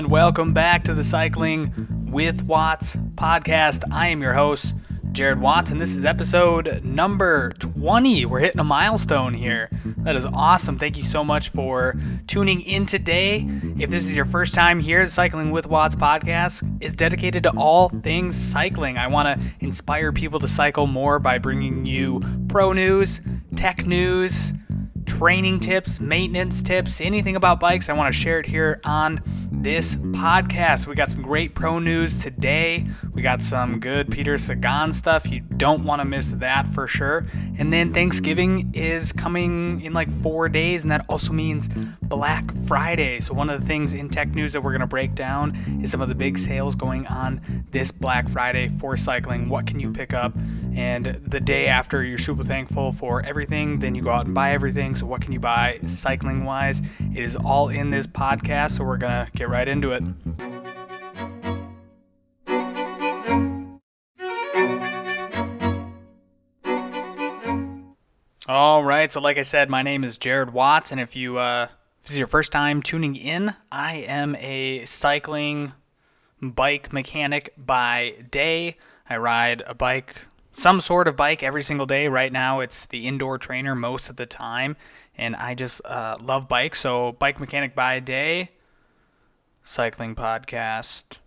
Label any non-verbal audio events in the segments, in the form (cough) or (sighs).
and welcome back to the Cycling with Watts podcast. I am your host, Jared Watts, and this is episode number 20. We're hitting a milestone here. That is awesome. Thank you so much for tuning in today. If this is your first time here, the Cycling with Watts podcast is dedicated to all things cycling. I want to inspire people to cycle more by bringing you pro news, tech news, training tips, maintenance tips, anything about bikes, I want to share it here on this podcast. We got some great pro news today. We got some good Peter Sagan stuff. You don't want to miss that for sure. And then Thanksgiving is coming in like four days, and that also means Black Friday. So, one of the things in tech news that we're going to break down is some of the big sales going on this Black Friday for cycling. What can you pick up? And the day after, you're super thankful for everything. Then you go out and buy everything. So, what can you buy cycling wise? It is all in this podcast. So, we're going to get right into it. All right. So, like I said, my name is Jared Watts. And if you, uh, if this is your first time tuning in, I am a cycling bike mechanic by day. I ride a bike some sort of bike every single day. Right now, it's the indoor trainer most of the time, and I just uh, love bikes. So, bike mechanic by day, cycling podcast,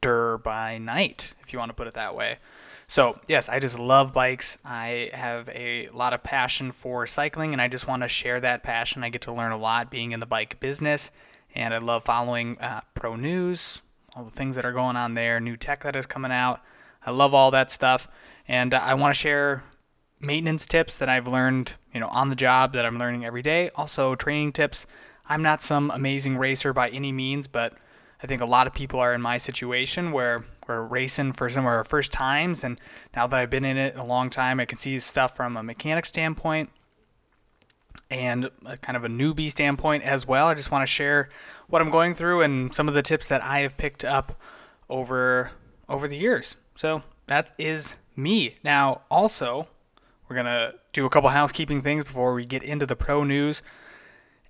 der by night, if you want to put it that way. So, yes, I just love bikes. I have a lot of passion for cycling, and I just want to share that passion. I get to learn a lot being in the bike business, and I love following uh, pro news, all the things that are going on there, new tech that is coming out. I love all that stuff, and uh, I want to share maintenance tips that I've learned, you know, on the job that I'm learning every day. Also, training tips. I'm not some amazing racer by any means, but I think a lot of people are in my situation where we're racing for some of our first times, and now that I've been in it a long time, I can see stuff from a mechanic standpoint and kind of a newbie standpoint as well. I just want to share what I'm going through and some of the tips that I have picked up over over the years. So that is me. Now, also, we're going to do a couple housekeeping things before we get into the pro news.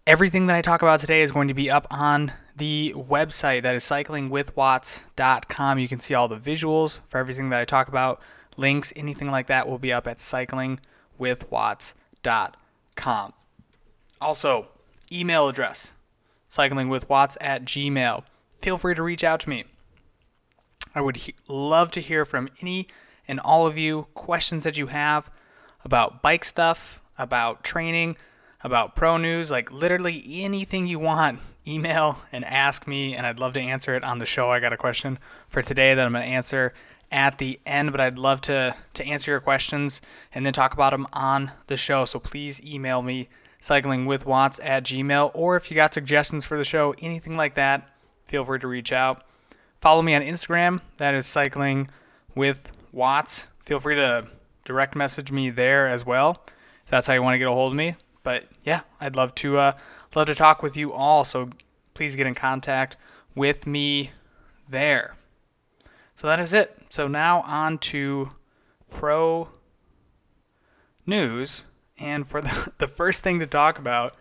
Everything that I talk about today is going to be up on the website that is cyclingwithwatts.com. You can see all the visuals for everything that I talk about. Links, anything like that will be up at cyclingwithwatts.com. Also, email address cyclingwithwatts at gmail. Feel free to reach out to me. I would he- love to hear from any and all of you questions that you have about bike stuff, about training, about pro news, like literally anything you want. Email and ask me, and I'd love to answer it on the show. I got a question for today that I'm going to answer at the end, but I'd love to, to answer your questions and then talk about them on the show. So please email me, cyclingwithwatts at gmail, or if you got suggestions for the show, anything like that, feel free to reach out. Follow me on Instagram. That is cycling with Watts. Feel free to direct message me there as well. If that's how you want to get a hold of me. But yeah, I'd love to uh, love to talk with you all. So please get in contact with me there. So that is it. So now on to pro news. And for the, (laughs) the first thing to talk about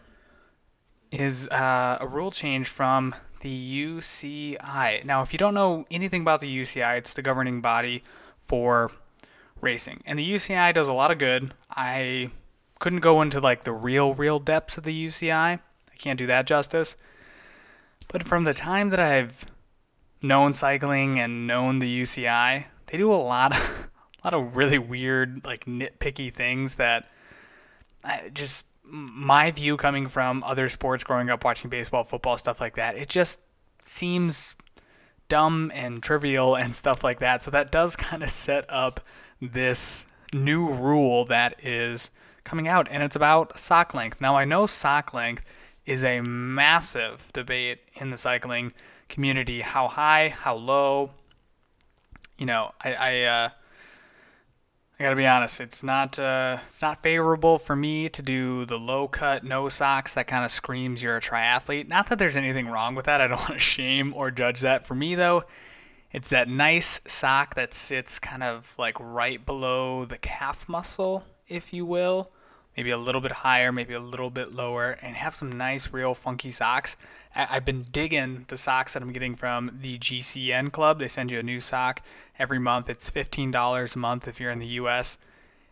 is uh, a rule change from the UCI. Now, if you don't know anything about the UCI, it's the governing body for racing. And the UCI does a lot of good. I couldn't go into like the real, real depths of the UCI. Can't do that justice. But from the time that I've known cycling and known the UCI, they do a lot of a (laughs) lot of really weird, like nitpicky things that I just my view coming from other sports growing up watching baseball, football, stuff like that, it just seems dumb and trivial (laughs) and stuff like that. So that does kind of set up this new rule that is coming out, and it's about sock length. Now, I know sock length is a massive debate in the cycling community how high, how low. You know, I, I uh, I gotta be honest, it's not uh, it's not favorable for me to do the low cut no socks. That kind of screams you're a triathlete. Not that there's anything wrong with that. I don't (laughs) want to shame or judge that. For me though, it's that nice sock that sits kind of like right below the calf muscle, if you will, maybe a little bit higher, maybe a little bit lower, and have some nice, real funky socks. I- have been digging the socks that I'm getting from the GCN Club. They send you a new sock every month. It's $15 a month if you're in the US.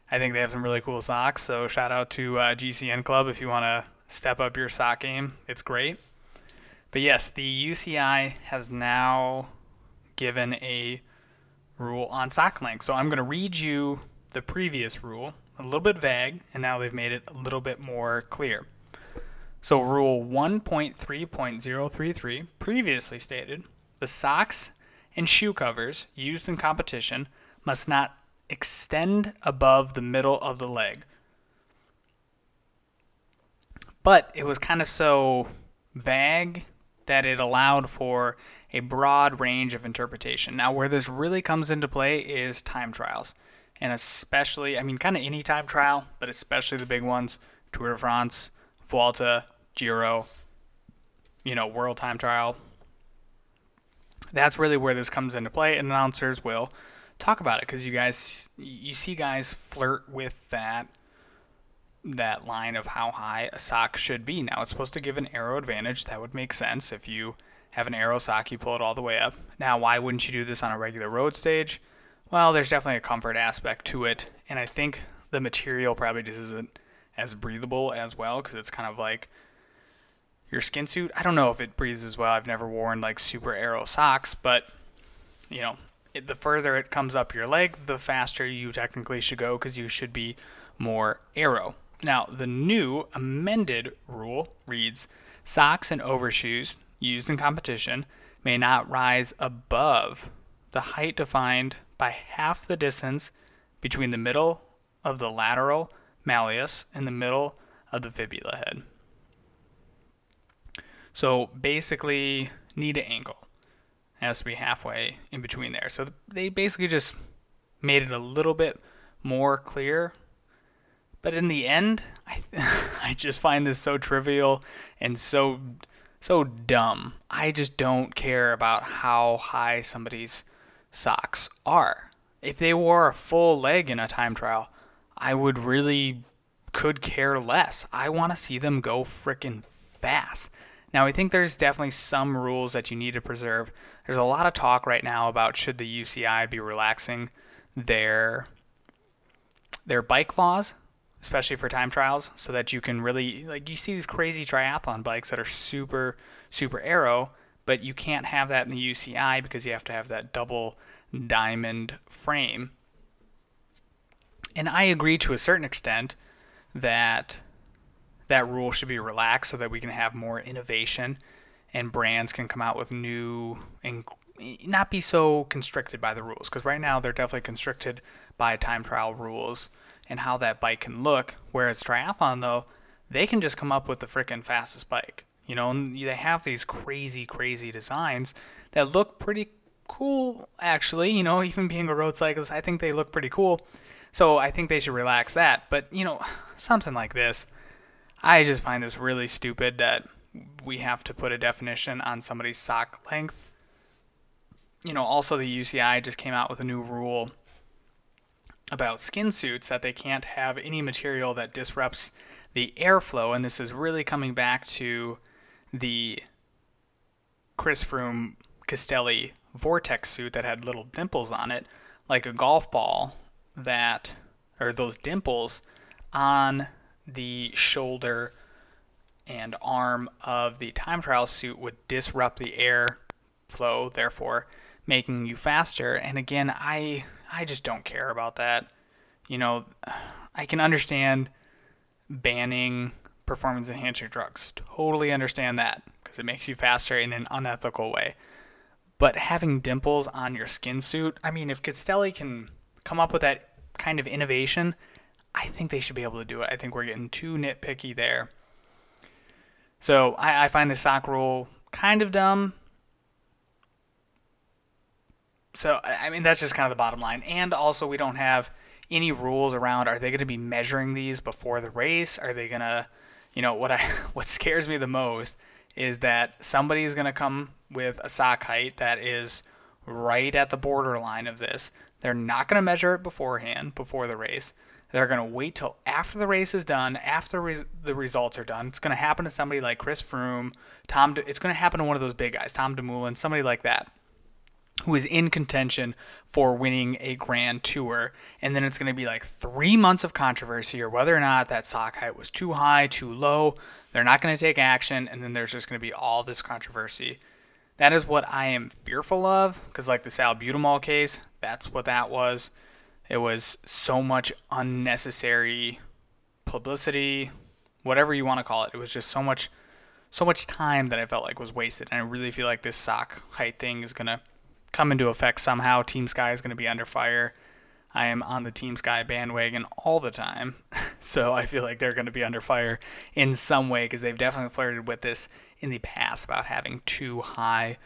I think they have some really cool socks. So shout out to uh, GCN Club if you want to step up your sock game. It's great. But yes, the UCI has now given a rule on sock length. So I'm going to read you the previous rule, a little bit vague, and now they've made it a little bit more clear. So, Rule 1.3.033 previously stated the socks and shoe covers used in competition must not extend above the middle of the leg. But it was kind of so vague that it allowed for a broad range of interpretation. Now, where this really comes into play is time trials, and especially, I mean, kind of any time trial, but especially the big ones Tour de France, Vuelta, Giro, you know, World Time Trial. That's really where this comes into play, and announcers will talk about it because you guys, you see guys flirt with that that line of how high a sock should be. Now it's supposed to give an aero advantage. That would make sense if you have an aero sock, you pull it all the way up. Now, why wouldn't you do this on a regular road stage? Well, there's definitely a comfort aspect to it, and I think the material probably just isn't as breathable as well because it's kind of like your skin suit. I don't know if it breathes as well. I've never worn like super aero socks, but you know, it, the further it comes up your leg, the faster you technically should go because you should be more aero. Now, the new amended rule reads socks and overshoes used in competition may not rise above the height defined by half the distance between the middle of the lateral malleolus and the middle of the fibula head. So basically, knee to ankle it has to be halfway in between there. So they basically just made it a little bit more clear. But in the end, I (laughs) I just find this so trivial and so so dumb. I just don't care about how high somebody's socks are. If they wore a full leg in a time trial, I would really could care less. I want to see them go freaking fast. Now, I think there's definitely some rules that you need to preserve. There's a lot of talk right now about should the UCI be relaxing their their bike laws, especially for time trials, so that you can really like you see these crazy triathlon bikes that are super super aero, but you can't have that in the UCI because you have to have that double diamond frame. And I agree to a certain extent that that rule should be relaxed so that we can have more innovation and brands can come out with new and not be so constricted by the rules. Because right now they're definitely constricted by time trial rules and how that bike can look. Whereas triathlon though they can just come up with the freaking fastest bike you know and they have these crazy crazy designs that look pretty cool actually you know (laughs) even being a road cyclist i think they look pretty cool. So i think they should relax that. But you know (sighs) something like this I just find this really stupid that we have to put a definition on somebody's sock length. You know, also the UCI just came out with a new rule about skin suits that they can't have any material that disrupts the airflow, and this is really coming back to the Chris Froome Castelli Vortex suit that had little dimples on it, like a golf ball that, or those dimples on the shoulder and arm of the time trial suit would disrupt the air flow, therefore making you faster. And again, I I just don't care about that. You know, I can understand banning performance enhancing drugs. Totally understand that because it makes you faster in an unethical way. But having dimples on your skin suit, I mean, if Castelli can come up with that kind of innovation, I think they should be able to do it. I think we're getting too nitpicky there. So I, I find the sock rule kind of dumb. So I mean that's just kind of the bottom line. And also we don't have any rules around are they going to be measuring these before the race? Are they going to you know what I (laughs) what scares me the most is that somebody is going to come with a sock height that is right at the borderline of this. They're not going to measure it beforehand, before the race. They're going to wait till after the race is done, after the results are done. It's going to happen to somebody like Chris Froome, Tom. De- it's going to happen to one of those big guys, Tom Dumoulin, somebody like that, who is in contention for winning a Grand Tour. And then it's going to be like three months of controversy or whether or not that sock height was too high, too low. They're not going to take action, and then there's just going to be all this controversy. That is what I am fearful of, because like the salbutamol case, that's what that was. It was so much unnecessary publicity, whatever you want to call it. It was just so much so much time that I felt like was wasted. And I really feel like this sock height thing is gonna come into effect somehow. Team Sky is gonna be under fire. I am on the Team Sky bandwagon all the time. (laughs) so I feel like they're going to be under fire in some way because they've definitely flirted with this in the past about having too high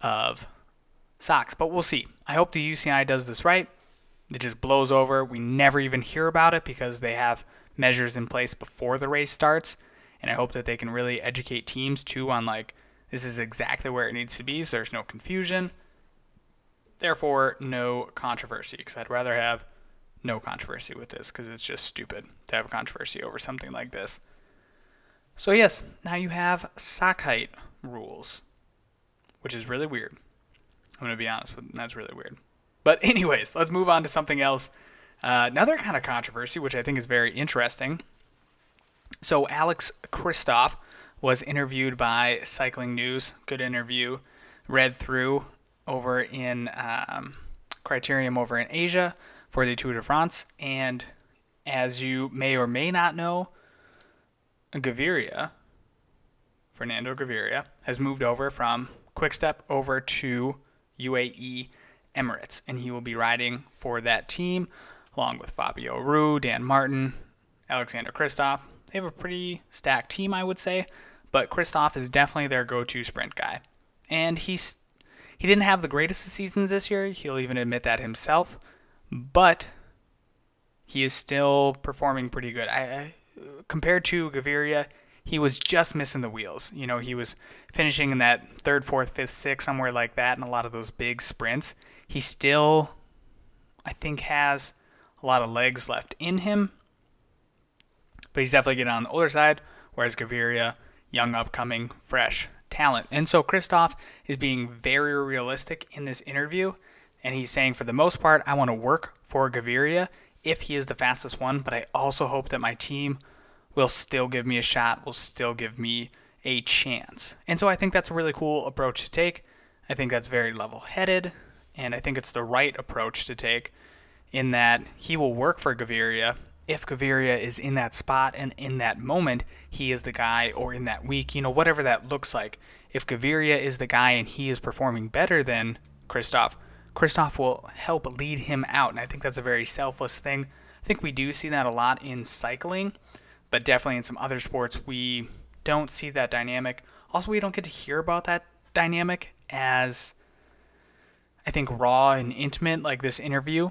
of socks. But we'll see. I hope the UCI does this right. It just blows over. We never even hear about it because they have measures in place before the race starts. And I hope that they can really educate teams too on like this is exactly where it needs to be so there's no confusion. Therefore, no controversy because I'd rather have no controversy with this because it's just stupid to have a controversy over something like this. So, yes, now you have sock height rules, which is really weird. I'm going to be honest with that's really weird. But, (laughs) anyways, let's move on to something else. Uh, another kind of controversy, which I think is very interesting. So, Alex Kristoff was interviewed by Cycling News. Good interview. Read through over in um, Criterium over in Asia for the Tour de France. And as you may or may not know, Gaviria, Fernando Gaviria, has moved over from Quickstep over to UAE Emirates, and he will be riding for that team along with Fabio Aru, Dan Martin, Alexander Kristoff. They have a pretty stacked team, I would say, but Kristoff is definitely their go-to sprint guy, and he's he didn't have the greatest of seasons this year. He'll even admit that himself, but he is still performing pretty good. I, I compared to Gaviria, he was just missing the wheels. You know, he was finishing in that third, fourth, fifth, sixth, somewhere like that in a lot of those big sprints. He still, I think, has a lot of legs left in him, but he's definitely getting on the older side, whereas Gaviria, young, upcoming, fresh talent. And so Kristoff is being very realistic in this interview, and he's saying, for the most part, I want to work for Gaviria if he is the fastest one, but I also hope that my team – will still give me a shot, will still give me a chance. And so I think that's a really cool approach to take. I think that's very level headed, and I think it's the right approach to take in that he will work for Gaviria. If Gaviria is in that spot and in that moment, he is the guy, or in that week, you know, whatever that looks like. If Gaviria is the guy and he is performing better than Kristoff, Kristoff will help lead him out. And I think that's a very selfless thing. I think we do see that a lot in cycling but definitely in some other sports we don't see that dynamic. Also, we don't get to hear about that dynamic as I think raw and intimate like this interview.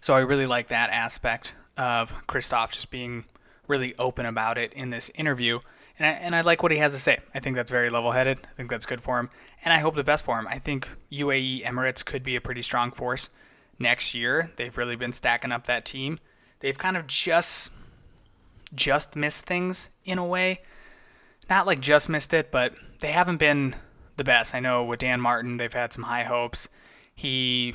So I really like that aspect of Kristoff just being really open about it in this interview. And I, and I like what he has to say. I think that's very level headed. I think that's good for him. And I hope the best for him. I think UAE Emirates could be a pretty strong force next year. They've really been stacking up that team. They've kind of just just missed things in a way. Not like just missed it, but they haven't been the best. I know with Dan Martin, they've had some high hopes. He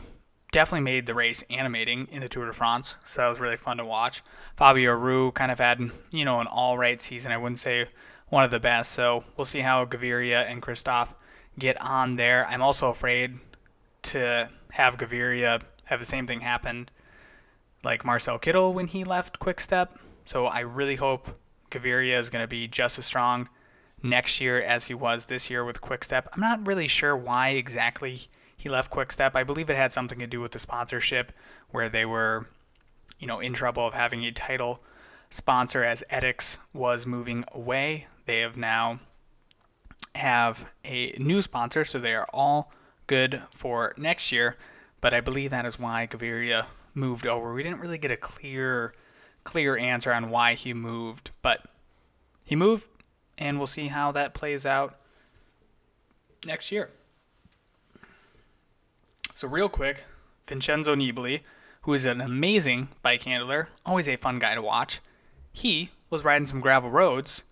definitely made the race animating in the Tour de France, so that was really fun to watch. Fabio Aru kind of had, you know, an all right season. I wouldn't say one of the best, so we'll see how Gaviria and Kristoff get on there. I'm also afraid to have Gaviria have the same thing happen like Marcel Kittel when he left Quick Step. So I really hope Gaviria is going to be just as strong next year as he was this year with Quick Step. I'm not really sure why exactly he left Quickstep. I believe it had something to do with the sponsorship where they were, you know, in trouble of having a title sponsor as Etixx was moving away. They have now have a new sponsor, so they are all good for next year. But I believe that is why Gaviria moved over. We didn't really get a clear clear answer on why he moved, but he moved, and we'll see how that plays out next year. So, real quick, Vincenzo Nibali, who is an amazing bike handler, always a fun guy to watch. He was riding some gravel roads,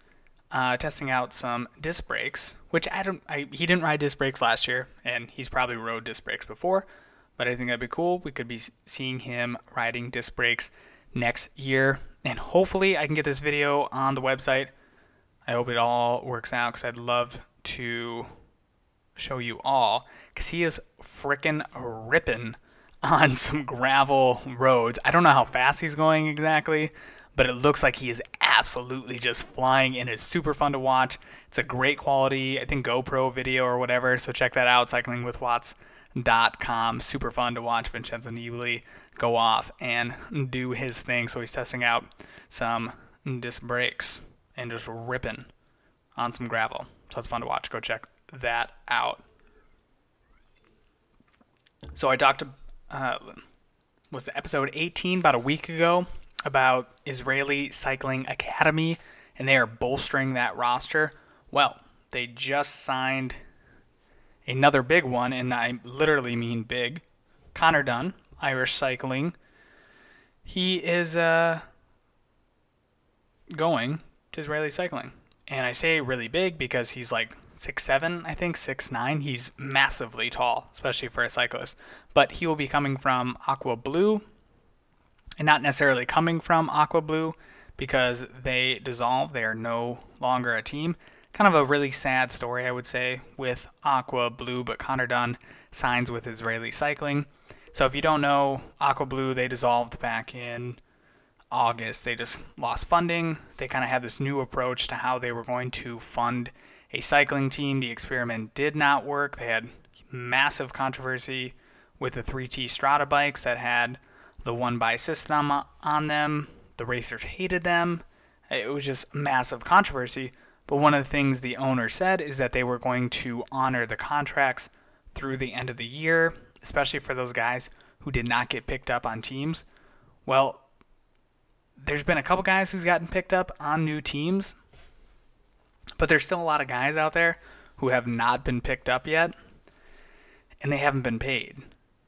uh, testing out some disc brakes, which I don't. I, he didn't ride disc brakes last year, and he's probably rode disc brakes before. But I think that'd be cool. We could be seeing him riding disc brakes next year, and hopefully I can get this video on the website. I hope it all works out because I'd love to show you all because he is freaking ripping on (laughs) some gravel roads. I don't know how fast he's going exactly, but it looks like he is absolutely just flying and it's super fun to watch. It's a great quality, I think GoPro video or whatever. So check that out, cyclingwithwatts.com. Super fun to watch Vincenzo Nibali go off and do his thing. So he's testing out some disc brakes and just ripping on some gravel. So it's fun to watch. Go check that out. So I talked to uh, was episode 18 about a week ago about Israeli Cycling Academy, and they are bolstering that roster. Well, they just signed another big one, and I literally mean big. Conor Dunne, Irish Cycling. He is uh, going to Israeli Cycling. And I say really big because he's like six seven, I think, six nine. He's massively tall, especially for a cyclist. But he will be coming from Aqua Blue, and not necessarily coming from Aqua Blue because they dissolve. They are no longer a team. Kind of a really sad story, I would say, with Aqua Blue. But Conor Dunne signs with Israeli Cycling. So if you don't know, Aqua Blue they dissolved back in August. They just lost funding. They kind of had this new approach to how they were going to fund a cycling team. The experiment did not work. They had massive controversy with the 3T Strada bikes that had the one by system on them. The racers hated them. It was just massive controversy. But one of the things the owner said is that they were going to honor the contracts through the end of the year, especially for those guys who did not get picked up on teams. Well, there's been a couple guys who's gotten picked up on new teams, but there's still a lot of guys out there who have not been picked up yet, and they haven't been paid.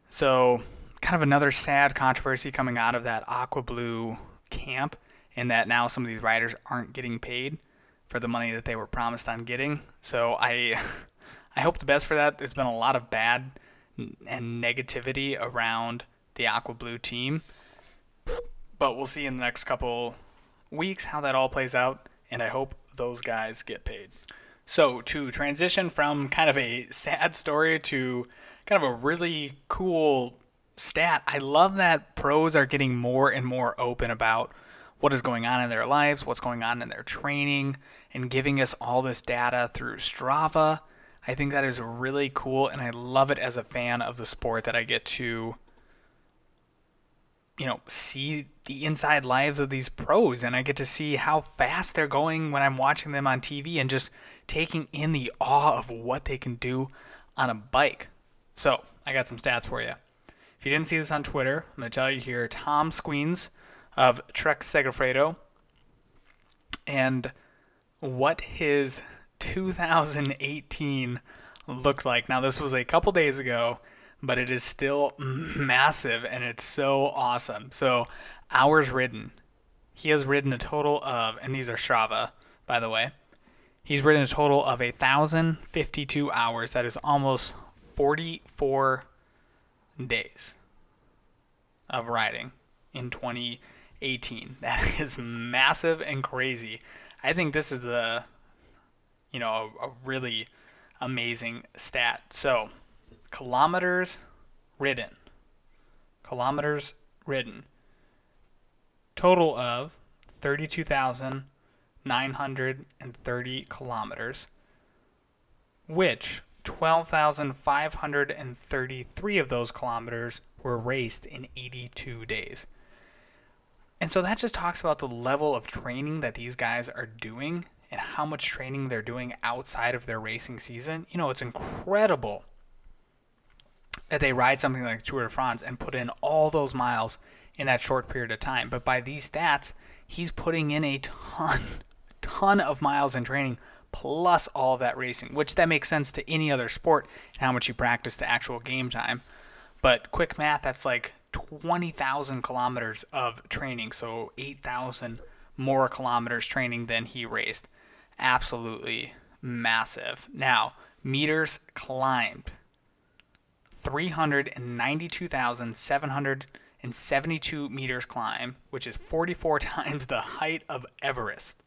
So, kind of another sad controversy coming out of that Aqua Blue camp, in that now some of these riders aren't getting paid for the money that they were promised on getting. So I, (laughs) I hope the best for that. There's been a lot of bad and negativity around the Aqua Blue team, but we'll see in the next couple weeks how that all plays out, and I hope those guys get paid. So, to transition from kind of a sad story to kind of a really cool stat, I love that pros are getting more and more open about what is going on in their lives, what's going on in their training, and giving us all this data through Strava. I think that is really cool, and I love it as a fan of the sport that I get to you know, see the inside lives of these pros and I get to see how fast they're going when I'm watching them on TV and just taking in the awe of what they can do on a bike. So, I got some stats for you. If you didn't see this on Twitter, I'm going to tell you here Tom Skujins of Trek Segafredo and what his 2018 looked like. Now, this was a couple days ago but it is still massive and it's so awesome. So, hours ridden. He has ridden a total of, and these are Strava, by the way. He's ridden a total of 1,052 hours. That is almost 44 days of riding in 2018. (laughs) That is massive and crazy. I think this is the, you know, a, a really amazing stat. So, kilometers ridden. Kilometers ridden. Total of 32,930 kilometers, which 12,533 of those kilometers were raced in 82 days. And so that just talks about the level of training that these guys are doing and how much training they're doing outside of their racing season. You know, it's incredible that they ride something like Tour de France and put in all those miles in that short period of time. But by these stats, he's putting in a ton, (laughs) ton of miles in training plus all that racing, which that makes sense to any other sport and how much you practice the actual game time. But quick math, that's like 20,000 kilometers of training. So 8,000 more kilometers training than he raced. Absolutely massive. Now, meters climbed 392,772 meters climb, which is 44 (laughs) times the height of Everest.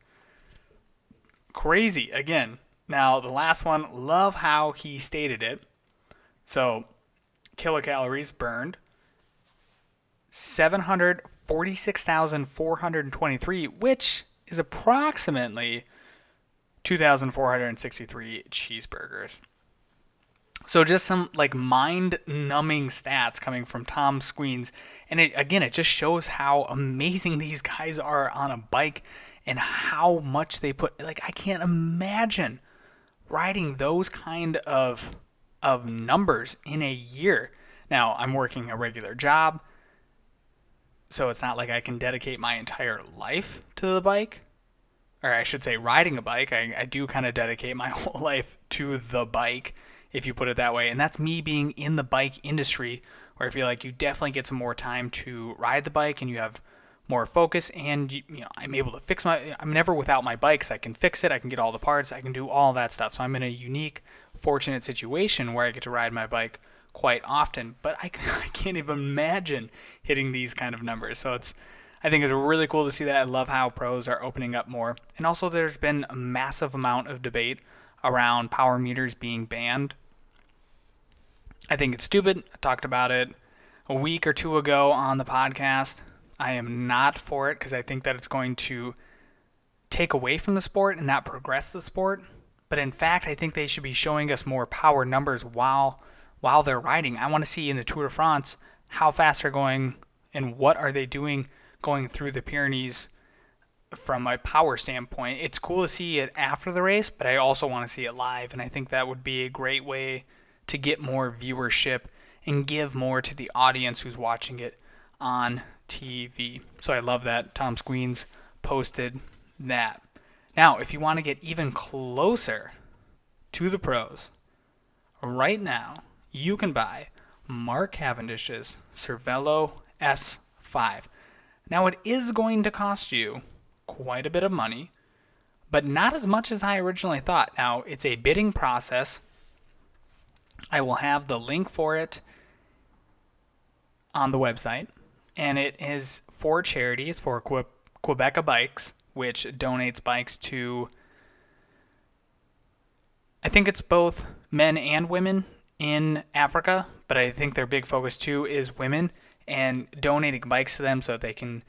Crazy. Again, now the last one, love how he stated it. So, kilocalories burned 746,423, which is approximately 2,463 cheeseburgers. So just some like mind-numbing stats coming from Tom Skujins, and it, again, it just shows how amazing (laughs) these guys are on a bike and how much they put. Like I can't imagine riding those kind of of numbers in a year. Now I'm working a regular job, so it's not like I can dedicate my entire life to the bike or I should say, riding a bike. I, I do kind of dedicate my (laughs) whole life to the bike, if you put it that way. And that's me being in the bike industry, where I feel like you definitely get some more time to ride the bike and you have more focus. And you know, I'm able to fix my. I'm never without my bikes. I can fix it. I can get all the parts. I can do all that stuff. So I'm in a unique, fortunate situation where I get to ride my bike quite often. But I, (laughs) I can't even imagine hitting these kind of numbers. So it's I think it's really cool to see that. I love how pros are opening up more. And also, there's been a massive amount of debate around power meters being banned. I think it's stupid. I talked about it a week or two ago on the podcast. I am not for it because I think that it's going to take away from the sport and not progress the sport. But in fact, I think they should be showing us more power numbers while while they're riding. I want to see in the Tour de France how fast they're going and what are they doing going through the Pyrenees from a power standpoint. It's cool to see it after the race, but I also want to see it live, and I think that would be a great way to get more viewership and give more to the audience who's watching it on TV. So I love that Tom Skujins posted that. Now, if you want to get even closer to the pros, right now you can buy Mark Cavendish's Cervelo S5. Now, it is going to cost you quite a bit of money, but not as much as I originally thought. Now, it's a bidding process. I will have the link for it on the website, and it is for charity. It's for Que- Qhubeka Bikes, which donates bikes to, I think it's both men and women in Africa, but I think their big focus too is women and donating bikes to them so they can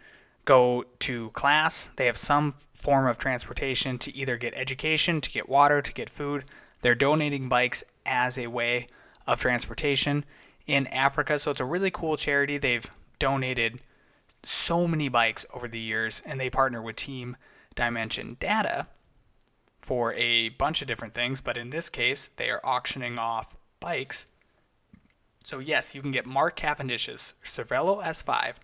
go to class. They have some form of transportation to either get education, to get water, to get food. They're donating bikes as a way of transportation in Africa. So it's a really cool charity. They've donated so many bikes over the years, and they partner with Team Dimension Data for a bunch of different things. But in this case, they are auctioning off bikes so, yes, you can get Mark Cavendish's Cervelo S5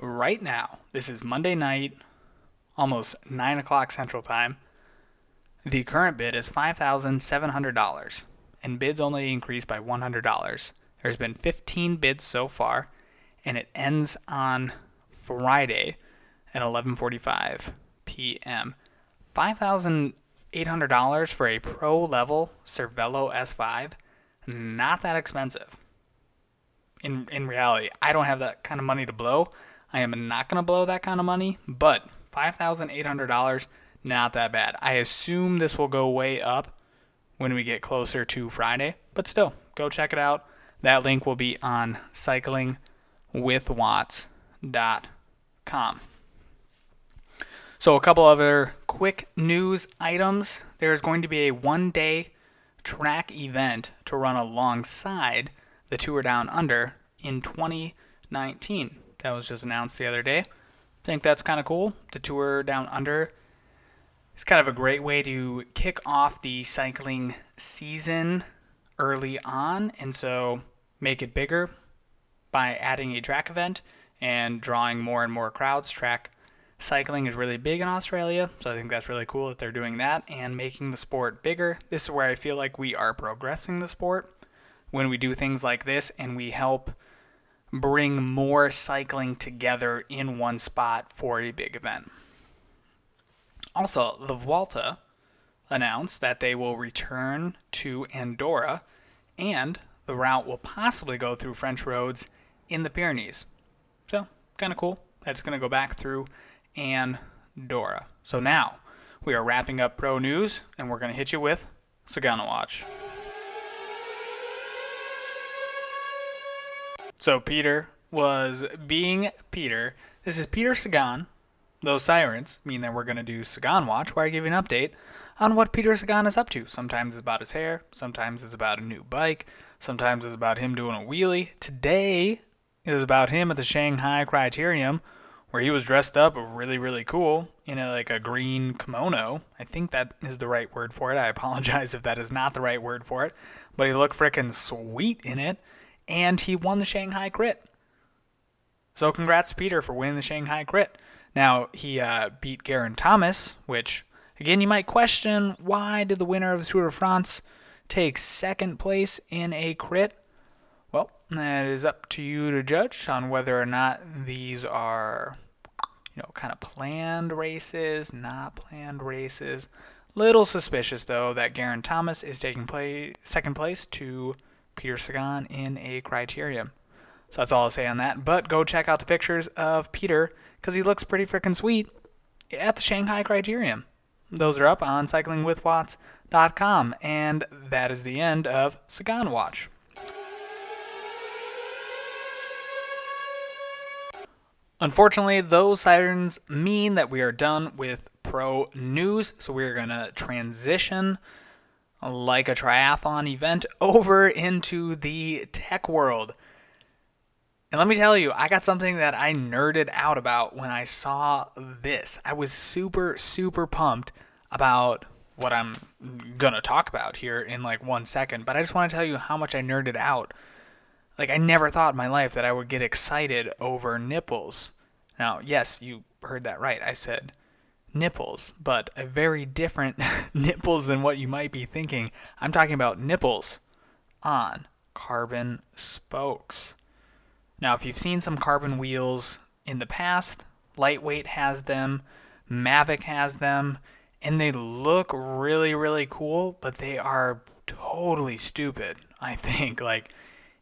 right now. This is Monday night, almost 9 o'clock Central Time. The current bid is $5,700, and bids only increase by $100. There's been 15 bids so far, and it ends on Friday at 11:45 p.m. $5,800 for a pro level Cervelo S5, not that expensive in in reality, I don't have that kind of money to blow. I am not going to blow that kind of money, but $5,800 not that bad. I assume this will go way up when we get closer to Friday, but still, go check it out. That link will be on cyclingwithwatts.com. So, a couple other quick news items. There's going to be a one day track event to run alongside the Tour Down Under in 2019. That was just announced the other day. I think that's kind of cool. The Tour Down Under is kind of a great way to kick off the cycling season early on, and so make it bigger by adding a track event and drawing more and more crowds. Track cycling is really big in Australia, so I think that's really cool that they're doing that and making the sport bigger. This is where I feel like we are progressing the sport when we do things like this and we help bring more cycling together in one spot for a big event. Also, the Vuelta announced that they will return to Andorra and the route will possibly go through French roads in the Pyrenees. So, kind of cool. That's going to go back through Andorra. So now we are wrapping up pro news and we're going to hit you with Sagan Watch. So Peter was being Peter. This is Peter Sagan. Those sirens mean that we're going to do Sagan Watch, where I give you an update on what Peter Sagan is up to. Sometimes it's about his hair, sometimes it's about a new bike, sometimes it's about him doing a wheelie. Today is about him at the Shanghai Criterium, where he was dressed up really, really cool in a, like a green kimono. I think that is the right word for it. I apologize if that is not the right word for it, but he looked freaking sweet in it, and he won the Shanghai Crit. So congrats Peter for winning the Shanghai Crit. Now he uh, beat Geraint Thomas, which Again, you might question why did the winner of the Tour de France take second place in a crit? Well, that is up to you to judge on whether or not these are, you know, kind of planned races, not planned races. Little suspicious though that Geraint Thomas is taking play second place to Peter Sagan in a criterium. So that's all I'll say on that. But go check out the pictures of Peter because he looks pretty freaking sweet at the Shanghai Criterium. Those are up on cyclingwithwatts.com. And that is the end of Sagan Watch. Unfortunately, those sirens mean that we are done with pro news, so we're going to transition like a triathlon event (laughs) over into the tech world. And let me tell you, I got something that I nerded out about when I saw this. I was super, super pumped about what I'm gonna talk about here in like one second, but I just want to tell you how much I nerded out. Like, I never thought in my life that I would get excited over nipples. Now, yes, you heard that right. I said nipples, but a very different (laughs) nipples than what you might be thinking. I'm talking about nipples on carbon spokes. Now, if you've seen some carbon wheels in the past, Lightweight has them, Mavic has them, and they look really, really cool, but they are totally stupid, I (laughs) think. Like,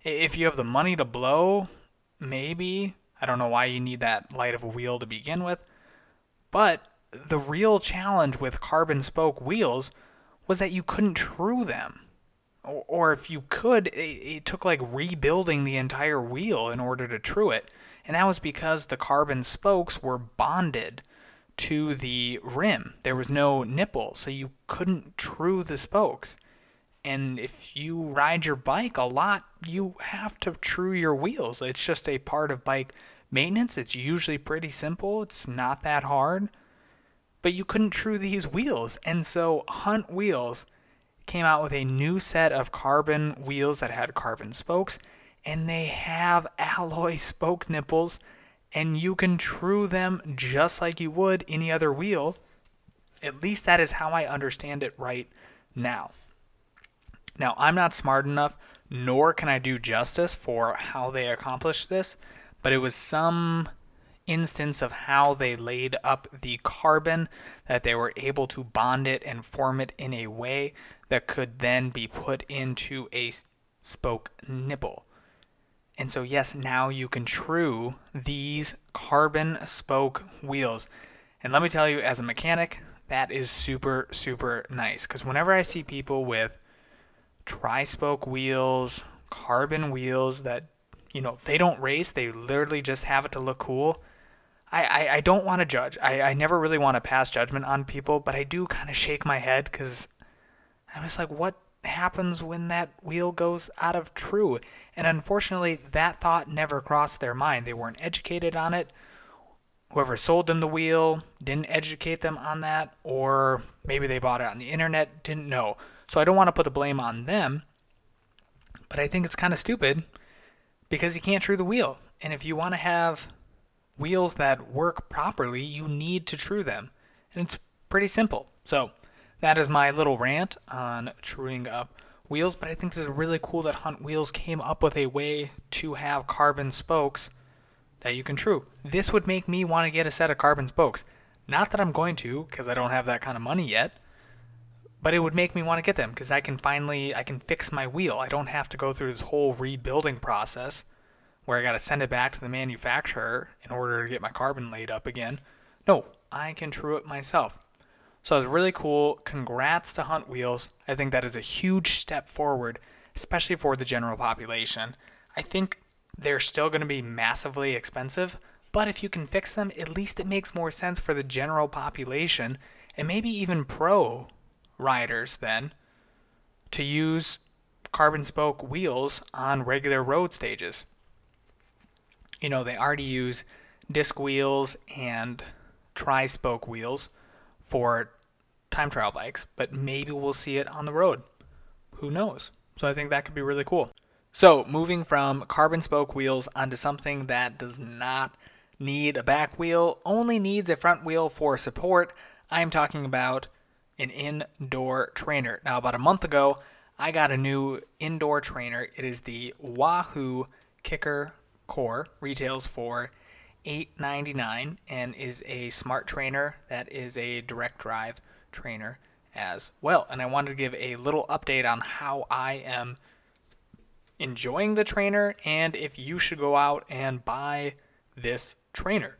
if you have the money to blow, maybe. I don't know why you need that light of a wheel to begin with. But the real challenge with carbon spoke wheels was that you couldn't true them or if you could, it, took like rebuilding the entire wheel in order to true it. And that was because the carbon spokes were bonded to the rim. There was no nipple, so you couldn't true the spokes. And if you ride your bike a lot, you have to true your wheels. It's just a part of bike maintenance. It's usually pretty simple, it's not that hard. But you couldn't true these wheels. And so Hunt Wheels came out with a new set of carbon wheels that had carbon spokes, and they have alloy (laughs) spoke nipples, and you can true them just like you would any other wheel. At least that is how I understand it right now. Now, I'm not smart enough, nor can I do justice for how they accomplished this, but it was some instance of how they laid up the carbon, that they were able to bond it and form it in a way that could then be put into a spoke nipple. And so, yes, now you can true these carbon spoke wheels. And let me tell you, as a mechanic, that is super, super nice. Because whenever I see people with tri spoke wheels, carbon wheels that, you know, they don't race, they literally just have it to look cool. I, I, I don't want to judge. I, I never really want to pass judgment on people, but I do kind of shake my head because I'm just like, what happens when that wheel goes out of true? And unfortunately, that thought never crossed their mind. They weren't educated on it. Whoever sold them the wheel didn't educate them on that, or maybe they bought it on the internet, didn't know. So I don't want to put the blame on them, but I think it's kind of stupid because you can't true the wheel. And if you want to have wheels that work properly, you need to true them. And it's pretty simple. So that is my little rant on truing up wheels, but I think this is really cool that Hunt Wheels came up with a way to have carbon spokes that you can true. This would make me want to get a set of carbon spokes. Not that I'm going to, because I don't have that kind of money yet, but it would make me want to get them because I can finally I can fix my wheel. I don't have to go through this whole rebuilding process where I got to send it back to the manufacturer in order to get my carbon laid up again. No, I can true it myself. So it was really cool. Congrats to Hunt Wheels. I think that is a huge step forward, especially for the general population. I think they're still going to be massively expensive, but if you can fix them, at least it makes more sense for the general population and maybe even pro riders then to use carbon spoke wheels on regular road stages. You know, they already use disc wheels and tri spoke wheels for time trial bikes, but maybe we'll see it on the road. Who knows? So I think that could be really cool. So, moving from carbon spoke wheels onto something that does not need a back wheel, only needs a front wheel for support, I'm talking about an indoor trainer. Now, about a month ago, I got a new indoor trainer. It is the Wahoo Kickr Core, retails for $8.99 and is a smart trainer that is a direct drive trainer as well. And I wanted to give a little update on how I am enjoying the trainer and if you should go out and buy this trainer.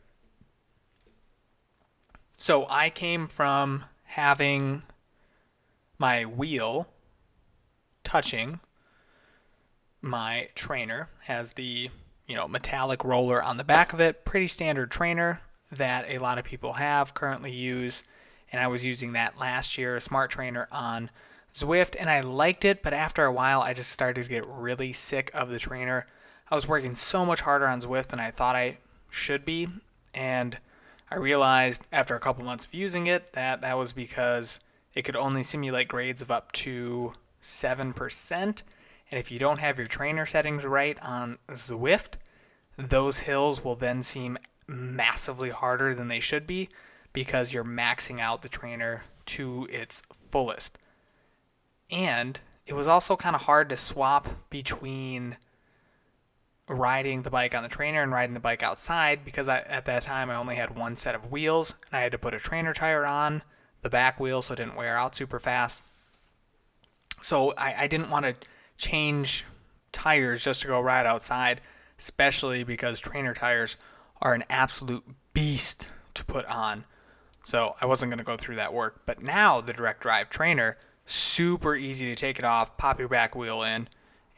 So I came from having my wheel touching my trainer has the you know metallic roller on the back of it pretty standard trainer that a lot of people have currently use and i was using that last year a smart trainer on zwift and i liked it but after a while i just started to get really sick of the trainer i was working so much harder on zwift than i thought i should be and I realized after a couple months of using it that that was because it could only simulate grades of up to 7%. And if you don't have your trainer settings right on Zwift, those hills will then seem massively harder than they should be because you're maxing out the trainer to its fullest. And it was also kind of hard to swap between riding the bike on the trainer and riding the bike outside because I, at that time I only had one set of wheels and I had to put a trainer tire on the back wheel so it didn't wear out super fast. So I, I didn't want to change tires just to go ride outside, especially because trainer tires are an absolute beast to put on. So I wasn't going to go through that work. But now the direct drive trainer, super easy to take it off, pop your back wheel in,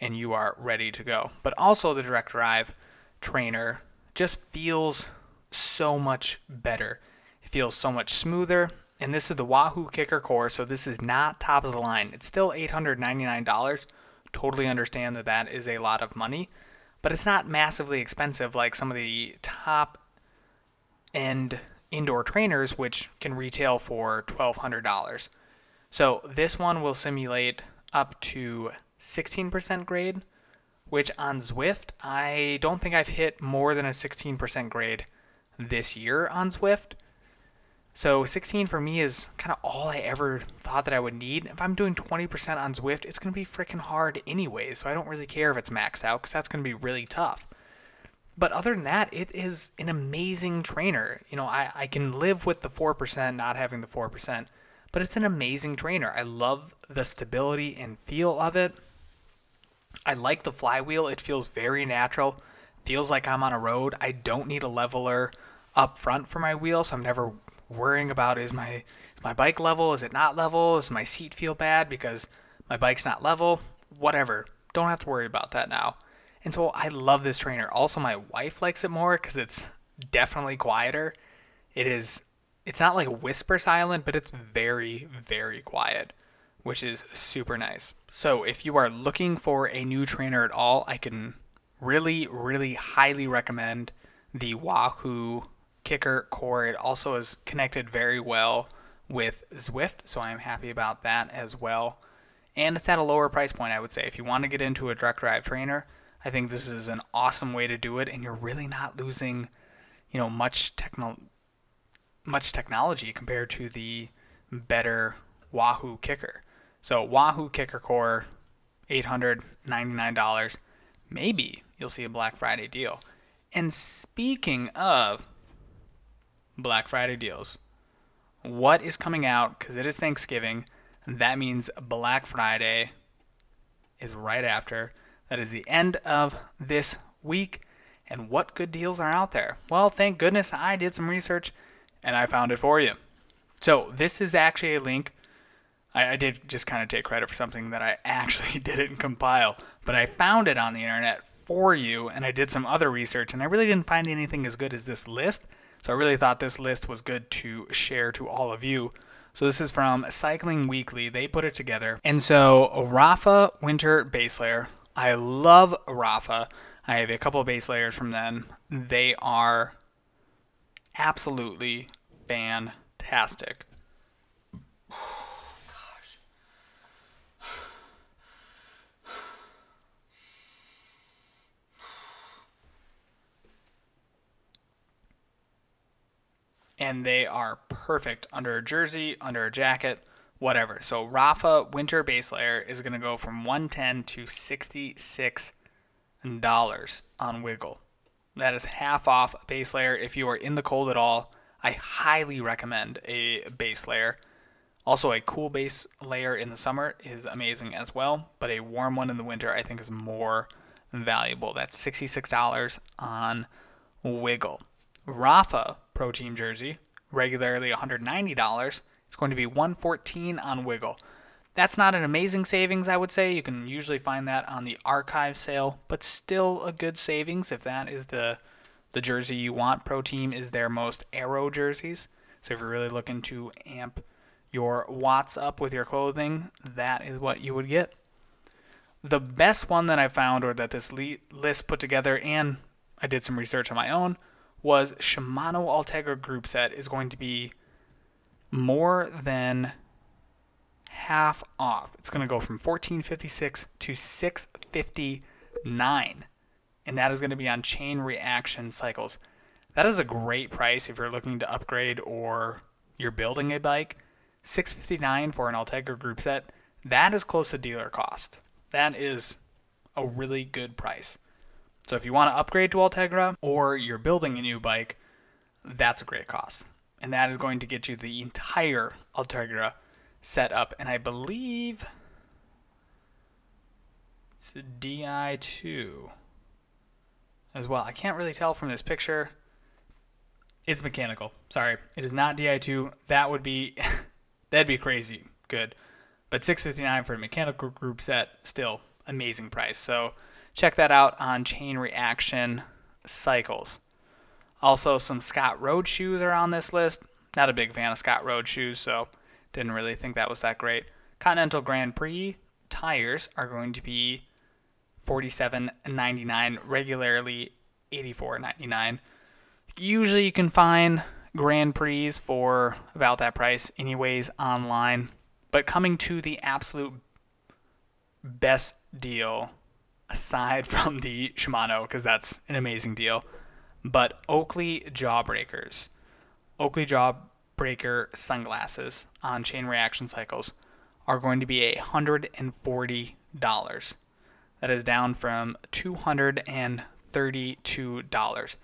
and you are ready to go. But also, the direct drive trainer just feels so much better. It feels so much smoother. And this is the Wahoo Kickr Core, so this is not top of the line. It's still $899. Totally understand that that is a lot of money, but it's not massively expensive like some of the top end indoor trainers, which can retail for $1,200. So this one will simulate up to 16% grade, which on Zwift, I don't think I've hit more than a 16% grade this year on Zwift. So 16 for me is kind of all I ever thought that I would need. If I'm doing 20% on Zwift, it's going to be freaking hard anyway, so I don't really care if it's maxed out because that's going to be really tough. But other than that, it is an amazing trainer. You know, I, I can live with the 4% not having the 4%, but it's an amazing trainer. I love the stability and feel of it. I like the flywheel. It feels very natural. Feels like I'm on a road. I don't need a leveler up front for my wheel, so I'm never worrying about is my is my bike level? Is it not level? Does my seat feel bad because my bike's not level? Whatever. Don't have to worry about that now. And so I love this trainer. Also, my wife likes it more because it's definitely quieter. It is. It's not like whisper silent, but it's very, very quiet which is super nice. So, if you are looking for a new trainer at all, I can really, really highly recommend the Wahoo Kickr Core. It also is connected very well with Zwift, so I'm happy about that as well. And it's at a lower price point, I would say. If you want to get into a direct drive trainer, I think this is an awesome way to do it, and you're really not losing, you know, much techno- much technology compared to the better Wahoo Kickr. So Wahoo Kickr Core, $899. Maybe you'll see a Black Friday deal. And speaking of Black Friday deals, what is coming out? Because it is Thanksgiving. That means Black Friday is right after. That is the end of this week. And what good deals are out there? Well, thank goodness I did some research and I found it for you. So, this is actually a link. I, I did just kind of take credit for something that I (laughs) actually didn't compile, but I found it on the internet for you and I did some other research and I really didn't find anything as good as this list. So, I really thought this list was good to share to all of you. So this is from Cycling Weekly. They put it together. And so Rapha Winter Base Layer. I love Rapha. I have a couple base layers from them. They are absolutely fantastic. And they are perfect under a jersey, under a jacket, whatever. So Rapha winter base layer is going to go from 110 to 66 dollars on Wiggle. That is half off a base layer if you are in the cold at all. I highly recommend a base layer. Also, a cool base layer in the summer is amazing as well, but a warm one in the winter I think is more valuable. That's $66 on Wiggle. Rapha Pro Team jersey, regularly $190, it's going to be 114 on Wiggle. That's not an amazing savings, I would say. You can usually find that on the archive sale, but still a good savings if that is the the jersey you want. Pro Team is their most arrow jerseys. So if you're really looking to amp your watts up with your clothing, that is what you would get. The best one that I found, or that this list put together, and I did some research on my own, was Shimano Ultegra Group Set is going to be more than half off. It's going to go from 1456 to 659 and that is going to be on chain reaction cycles. That is a great price if you're looking to upgrade or you're building a bike. 659 for an Ultegra group set. That is close to dealer cost. That is a really good price. So if you want to upgrade to Ultegra or you're building a new bike, that's a great cost. And that is going to get you the entire Ultegra set up. And I believe it's a Di2 as well. I can't really tell from this picture. It's mechanical. Sorry, it is not Di2. That would be (laughs) that'd be crazy good. But 659 for a mechanical group set, still amazing price. So check that out on Chain Reaction Cycles. Also, some Scott Road shoes are on this list. Not a big fan of Scott Road shoes, so didn't really think that was that great. Continental Grand Prix tires are going to be $47.99, regularly $84.99. Usually you can find Grand Prix for about that price, anyways, online. But coming to the absolute best deal aside from the Shimano, because that's an amazing deal. But Oakley Jawbreakers, Oakley Jawbreaker sunglasses on chain reaction cycles are going to be $140. That is down from $232.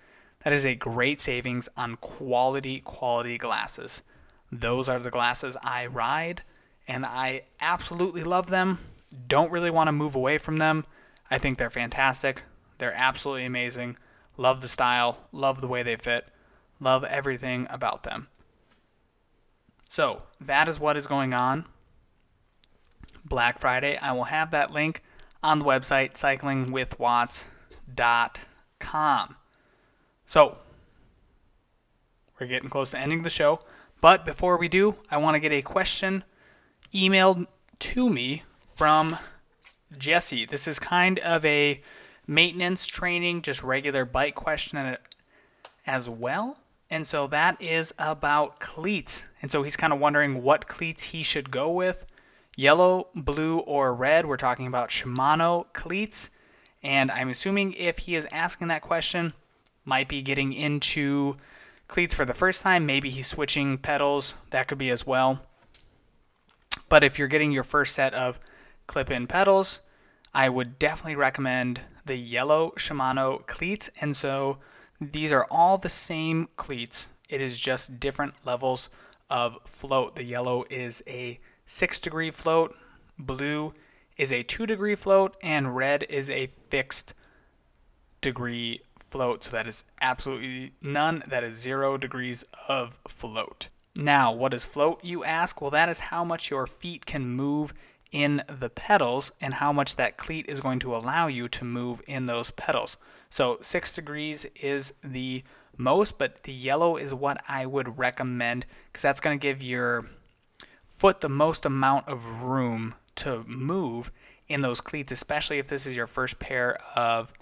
That is a great savings on quality, quality glasses. Those are the glasses I ride, and I absolutely love them. Don't really want to move away from them I think they're fantastic. They're absolutely amazing. Love the style, love the way they fit, love everything about them. So, that is what is going on. Black Friday. I will have that link on the website cyclingwithwatts.com. So, we're getting close to ending the show, but before we do, I want to get a question emailed to me from Jesse. This is kind of a maintenance training, just regular bike question as well. And so that is about cleats. And so he's kind of wondering what cleats he should go with yellow, blue, or red. We're talking about Shimano cleats. And I'm assuming if he is asking that question, might be getting into cleats for the first time. Maybe he's switching pedals. That could be as well. But if you're getting your first set of clip in pedals, I would definitely recommend the yellow Shimano cleats. And so these are all the same cleats, it is just different levels of float. The yellow is a six degree float, blue is a two degree float, and red is a fixed degree float. So that is absolutely none. That is zero degrees of float. Now, what is float, you ask? Well, that is how much your feet can move in the pedals and how much that cleat is going to allow you to move in those pedals. So, six degrees is the most, but the yellow is what I would recommend because that's going to give your foot the most amount of room to move in those cleats, especially if this is your first pair of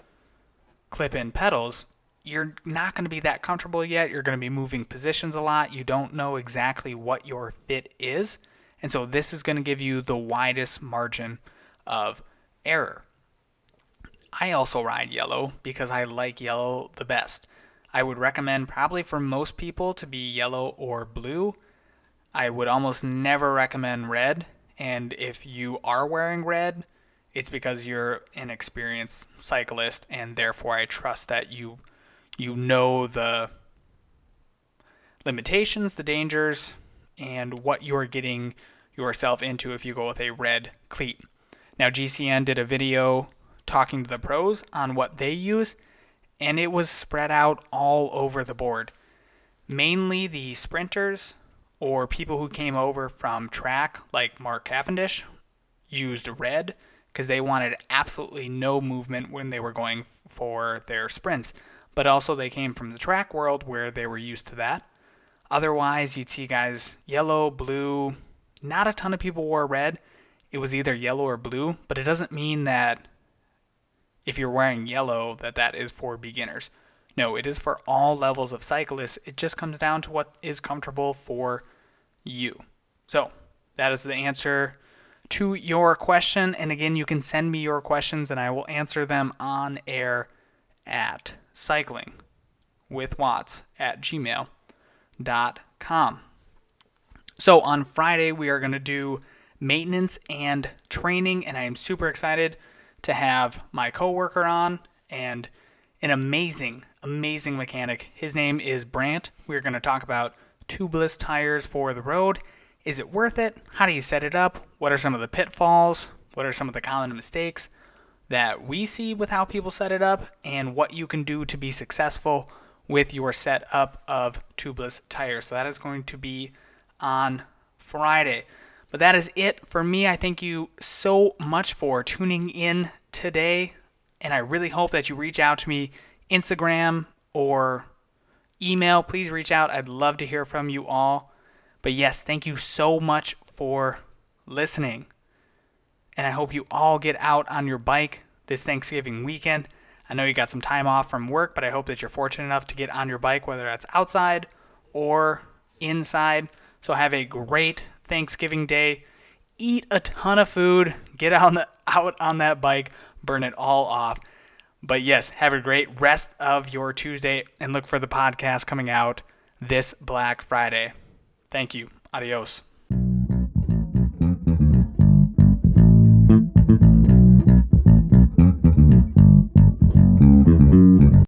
clip in pedals, you're not going to be that comfortable yet. You're going to be moving positions a lot. You don't know exactly what your fit is. And so this is going to give you the widest margin of error. I also ride yellow because I like yellow the best. I would recommend probably for most people to be yellow or blue. I would almost never recommend red. And if you are wearing red, it's because you're an experienced cyclist and therefore I trust that you you know the limitations, the dangers, and what you're getting yourself into if you go with a red cleat. Now GCN did a video talking to the pros on what they use and it was spread out all over the board. Mainly the sprinters or people who came over from track like Mark Cavendish used red because they wanted absolutely no movement when they were going for their sprints. But also, they came from the track world where they were used to that. Otherwise, you'd see guys yellow, blue. Not a ton of people wore red. It was either yellow or blue, but it doesn't mean that if you're wearing yellow that that is for beginners. No, it is for all levels of cyclists. It just comes down to what is comfortable for you. So, that is the answer to your question. And again, you can send me your questions and I will answer them on air at cycling with Watts at gmail.com. So on Friday, we are going to do maintenance and training, and I am super excited to have my coworker on and an amazing, amazing mechanic. His name is Brant. We're going to talk about tubeless tires for the road is it worth it? How do you set it up? What are some of the pitfalls? What are some of the common mistakes that we see with how people set it up? And what you can do to be successful with your setup of tubeless tires. So that is going to be on Friday. But that is it for me. I thank you so much for tuning in today. And I really hope that you reach out to me Instagram or email. Please reach out. I'd love to hear from you all. But yes, thank you so much for listening. And I hope you all get out on your bike this Thanksgiving weekend. I know you got some time off from work, but I hope that you're fortunate enough to get on your bike, whether that's outside or inside. So have a great Thanksgiving day. Eat a ton of food. Get on the, (laughs) out on that bike. Burn it all off. But yes, have a great rest of your Tuesday and look for the podcast coming out this Black Friday. Thank you. Adios.